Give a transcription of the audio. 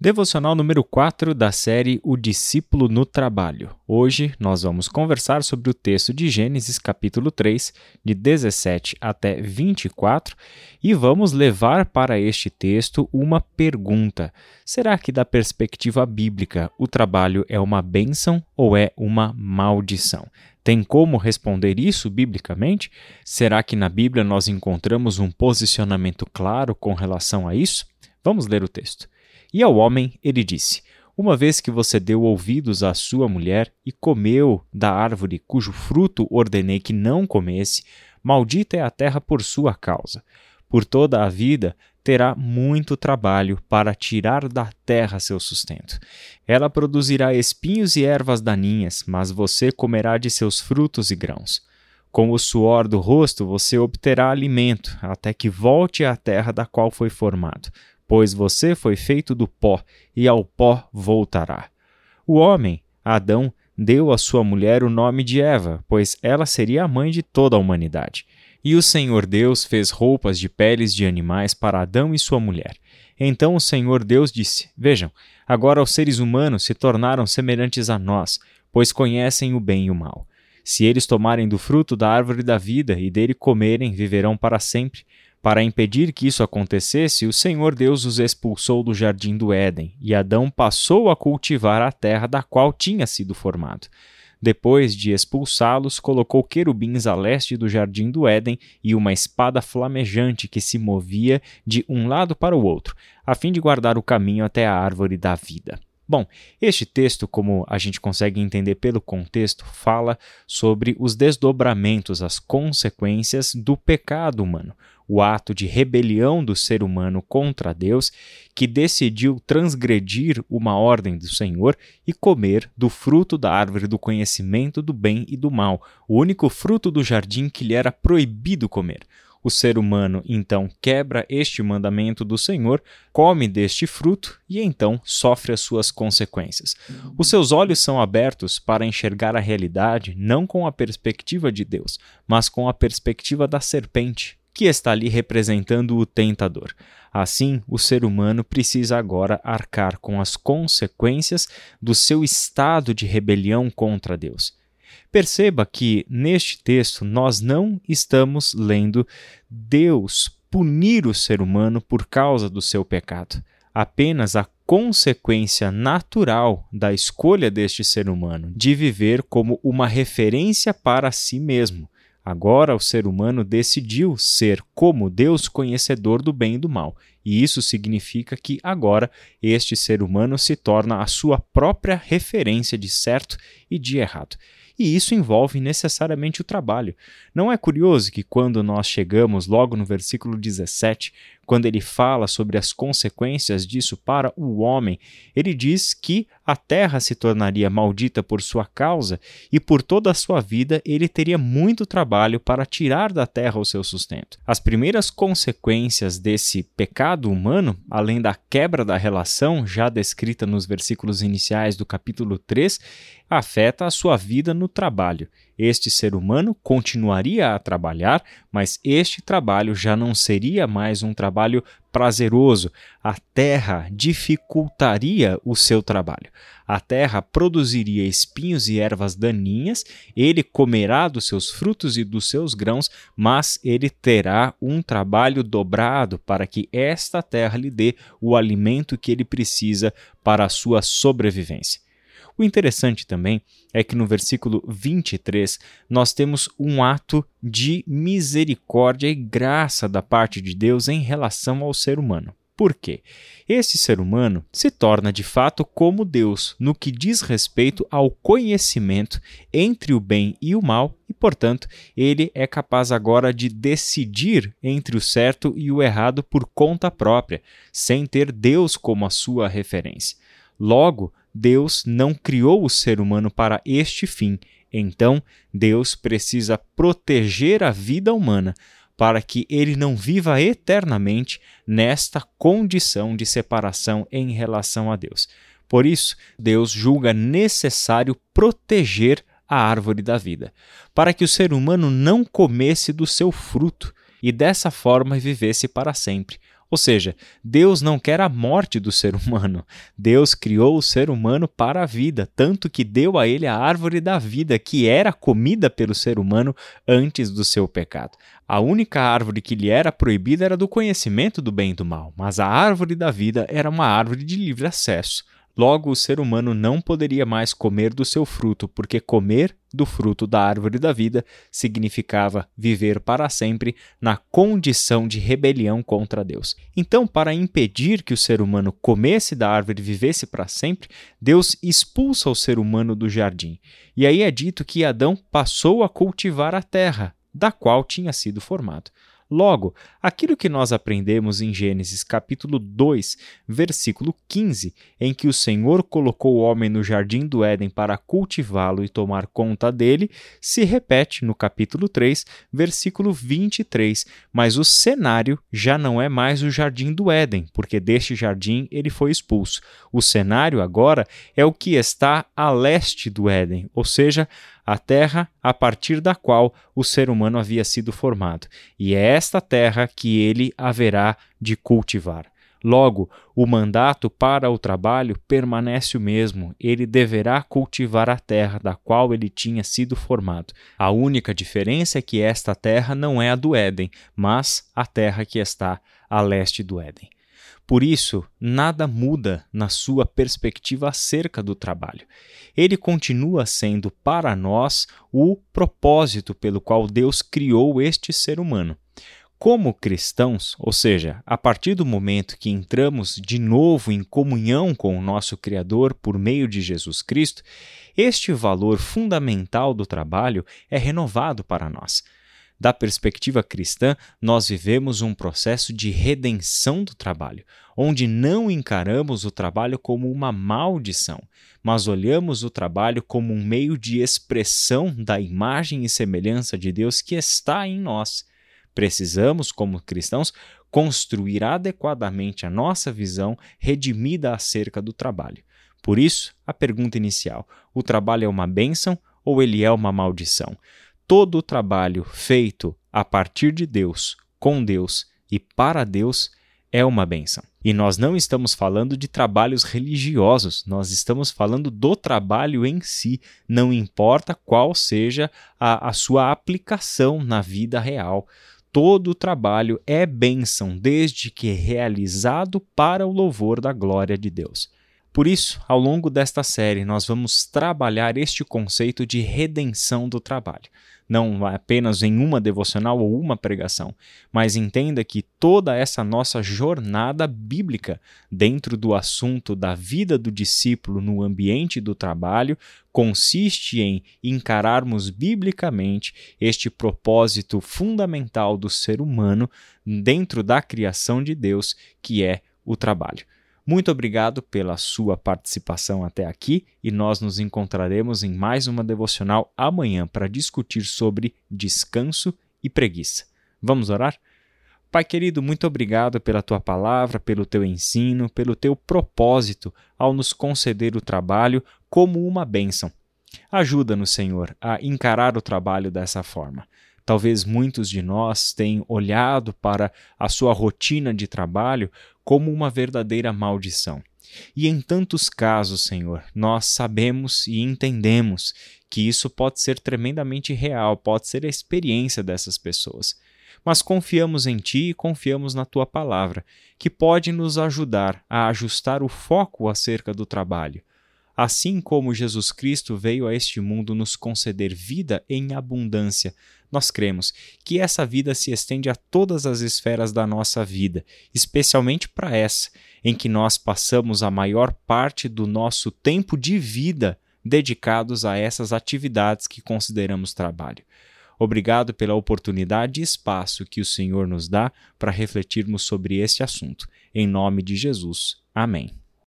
Devocional número 4 da série O Discípulo no Trabalho. Hoje nós vamos conversar sobre o texto de Gênesis, capítulo 3, de 17 até 24, e vamos levar para este texto uma pergunta: será que, da perspectiva bíblica, o trabalho é uma bênção ou é uma maldição? Tem como responder isso biblicamente? Será que na Bíblia nós encontramos um posicionamento claro com relação a isso? Vamos ler o texto. E ao homem ele disse: Uma vez que você deu ouvidos à sua mulher e comeu da árvore cujo fruto ordenei que não comesse, maldita é a terra por sua causa. Por toda a vida terá muito trabalho para tirar da terra seu sustento. Ela produzirá espinhos e ervas daninhas, mas você comerá de seus frutos e grãos. Com o suor do rosto você obterá alimento, até que volte à terra da qual foi formado pois você foi feito do pó, e ao pó voltará. O homem, Adão, deu à sua mulher o nome de Eva, pois ela seria a mãe de toda a humanidade. E o Senhor Deus fez roupas de peles de animais para Adão e sua mulher. Então o Senhor Deus disse: Vejam, agora os seres humanos se tornaram semelhantes a nós, pois conhecem o bem e o mal. Se eles tomarem do fruto da árvore da vida e dele comerem, viverão para sempre. Para impedir que isso acontecesse, o Senhor Deus os expulsou do jardim do Éden, e Adão passou a cultivar a terra da qual tinha sido formado. Depois de expulsá-los, colocou querubins a leste do jardim do Éden e uma espada flamejante que se movia de um lado para o outro, a fim de guardar o caminho até a árvore da vida. Bom, este texto, como a gente consegue entender pelo contexto, fala sobre os desdobramentos, as consequências do pecado humano, o ato de rebelião do ser humano contra Deus, que decidiu transgredir uma ordem do Senhor e comer do fruto da árvore do conhecimento do bem e do mal, o único fruto do jardim que lhe era proibido comer. O ser humano então quebra este mandamento do Senhor, come deste fruto e então sofre as suas consequências. Os seus olhos são abertos para enxergar a realidade não com a perspectiva de Deus, mas com a perspectiva da serpente, que está ali representando o tentador. Assim, o ser humano precisa agora arcar com as consequências do seu estado de rebelião contra Deus. Perceba que neste texto nós não estamos lendo Deus punir o ser humano por causa do seu pecado, apenas a consequência natural da escolha deste ser humano de viver como uma referência para si mesmo. Agora o ser humano decidiu ser como Deus conhecedor do bem e do mal, e isso significa que agora este ser humano se torna a sua própria referência de certo e de errado e isso envolve necessariamente o trabalho. Não é curioso que quando nós chegamos logo no versículo 17, quando ele fala sobre as consequências disso para o homem, ele diz que a terra se tornaria maldita por sua causa e por toda a sua vida ele teria muito trabalho para tirar da terra o seu sustento. As primeiras consequências desse pecado humano, além da quebra da relação já descrita nos versículos iniciais do capítulo 3, afeta a sua vida no trabalho. Este ser humano continuaria a trabalhar, mas este trabalho já não seria mais um trabalho prazeroso. A terra dificultaria o seu trabalho. A terra produziria espinhos e ervas daninhas, ele comerá dos seus frutos e dos seus grãos, mas ele terá um trabalho dobrado para que esta terra lhe dê o alimento que ele precisa para a sua sobrevivência. O interessante também é que no versículo 23 nós temos um ato de misericórdia e graça da parte de Deus em relação ao ser humano. Por quê? Esse ser humano se torna de fato como Deus no que diz respeito ao conhecimento entre o bem e o mal, e portanto ele é capaz agora de decidir entre o certo e o errado por conta própria, sem ter Deus como a sua referência. Logo, Deus não criou o ser humano para este fim. Então, Deus precisa proteger a vida humana para que ele não viva eternamente nesta condição de separação em relação a Deus. Por isso, Deus julga necessário proteger a árvore da vida, para que o ser humano não comesse do seu fruto e dessa forma vivesse para sempre. Ou seja, Deus não quer a morte do ser humano. Deus criou o ser humano para a vida, tanto que deu a ele a árvore da vida, que era comida pelo ser humano antes do seu pecado. A única árvore que lhe era proibida era do conhecimento do bem e do mal, mas a árvore da vida era uma árvore de livre acesso. Logo, o ser humano não poderia mais comer do seu fruto, porque comer do fruto da árvore da vida significava viver para sempre na condição de rebelião contra Deus. Então, para impedir que o ser humano comesse da árvore e vivesse para sempre, Deus expulsa o ser humano do jardim. E aí é dito que Adão passou a cultivar a terra, da qual tinha sido formado. Logo, aquilo que nós aprendemos em Gênesis capítulo 2, versículo 15, em que o Senhor colocou o homem no jardim do Éden para cultivá-lo e tomar conta dele, se repete no capítulo 3, versículo 23, mas o cenário já não é mais o jardim do Éden, porque deste jardim ele foi expulso. O cenário agora é o que está a leste do Éden, ou seja, a terra a partir da qual o ser humano havia sido formado, e é esta terra que ele haverá de cultivar. Logo, o mandato para o trabalho permanece o mesmo, ele deverá cultivar a terra da qual ele tinha sido formado. A única diferença é que esta terra não é a do Éden, mas a terra que está a leste do Éden. Por isso, nada muda na sua perspectiva acerca do trabalho. Ele continua sendo para nós o propósito pelo qual Deus criou este ser humano. Como cristãos, ou seja, a partir do momento que entramos de novo em comunhão com o nosso Criador por meio de Jesus Cristo, este valor fundamental do trabalho é renovado para nós. Da perspectiva cristã, nós vivemos um processo de redenção do trabalho, onde não encaramos o trabalho como uma maldição, mas olhamos o trabalho como um meio de expressão da imagem e semelhança de Deus que está em nós. Precisamos, como cristãos, construir adequadamente a nossa visão redimida acerca do trabalho. Por isso, a pergunta inicial: o trabalho é uma bênção ou ele é uma maldição? Todo o trabalho feito a partir de Deus, com Deus e para Deus é uma benção. E nós não estamos falando de trabalhos religiosos, nós estamos falando do trabalho em si, não importa qual seja a, a sua aplicação na vida real. Todo trabalho é bênção, desde que realizado para o louvor da glória de Deus. Por isso, ao longo desta série, nós vamos trabalhar este conceito de redenção do trabalho. Não apenas em uma devocional ou uma pregação, mas entenda que toda essa nossa jornada bíblica dentro do assunto da vida do discípulo no ambiente do trabalho consiste em encararmos biblicamente este propósito fundamental do ser humano dentro da criação de Deus, que é o trabalho. Muito obrigado pela sua participação até aqui e nós nos encontraremos em mais uma devocional amanhã para discutir sobre descanso e preguiça. Vamos orar? Pai querido, muito obrigado pela tua palavra, pelo teu ensino, pelo teu propósito ao nos conceder o trabalho como uma bênção. Ajuda-nos, Senhor, a encarar o trabalho dessa forma. Talvez muitos de nós tenham olhado para a sua rotina de trabalho como uma verdadeira maldição. E em tantos casos, Senhor, nós sabemos e entendemos que isso pode ser tremendamente real, pode ser a experiência dessas pessoas. Mas confiamos em Ti e confiamos na Tua palavra, que pode nos ajudar a ajustar o foco acerca do trabalho, Assim como Jesus Cristo veio a este mundo nos conceder vida em abundância, nós cremos que essa vida se estende a todas as esferas da nossa vida, especialmente para essa, em que nós passamos a maior parte do nosso tempo de vida dedicados a essas atividades que consideramos trabalho. Obrigado pela oportunidade e espaço que o Senhor nos dá para refletirmos sobre este assunto. Em nome de Jesus. Amém.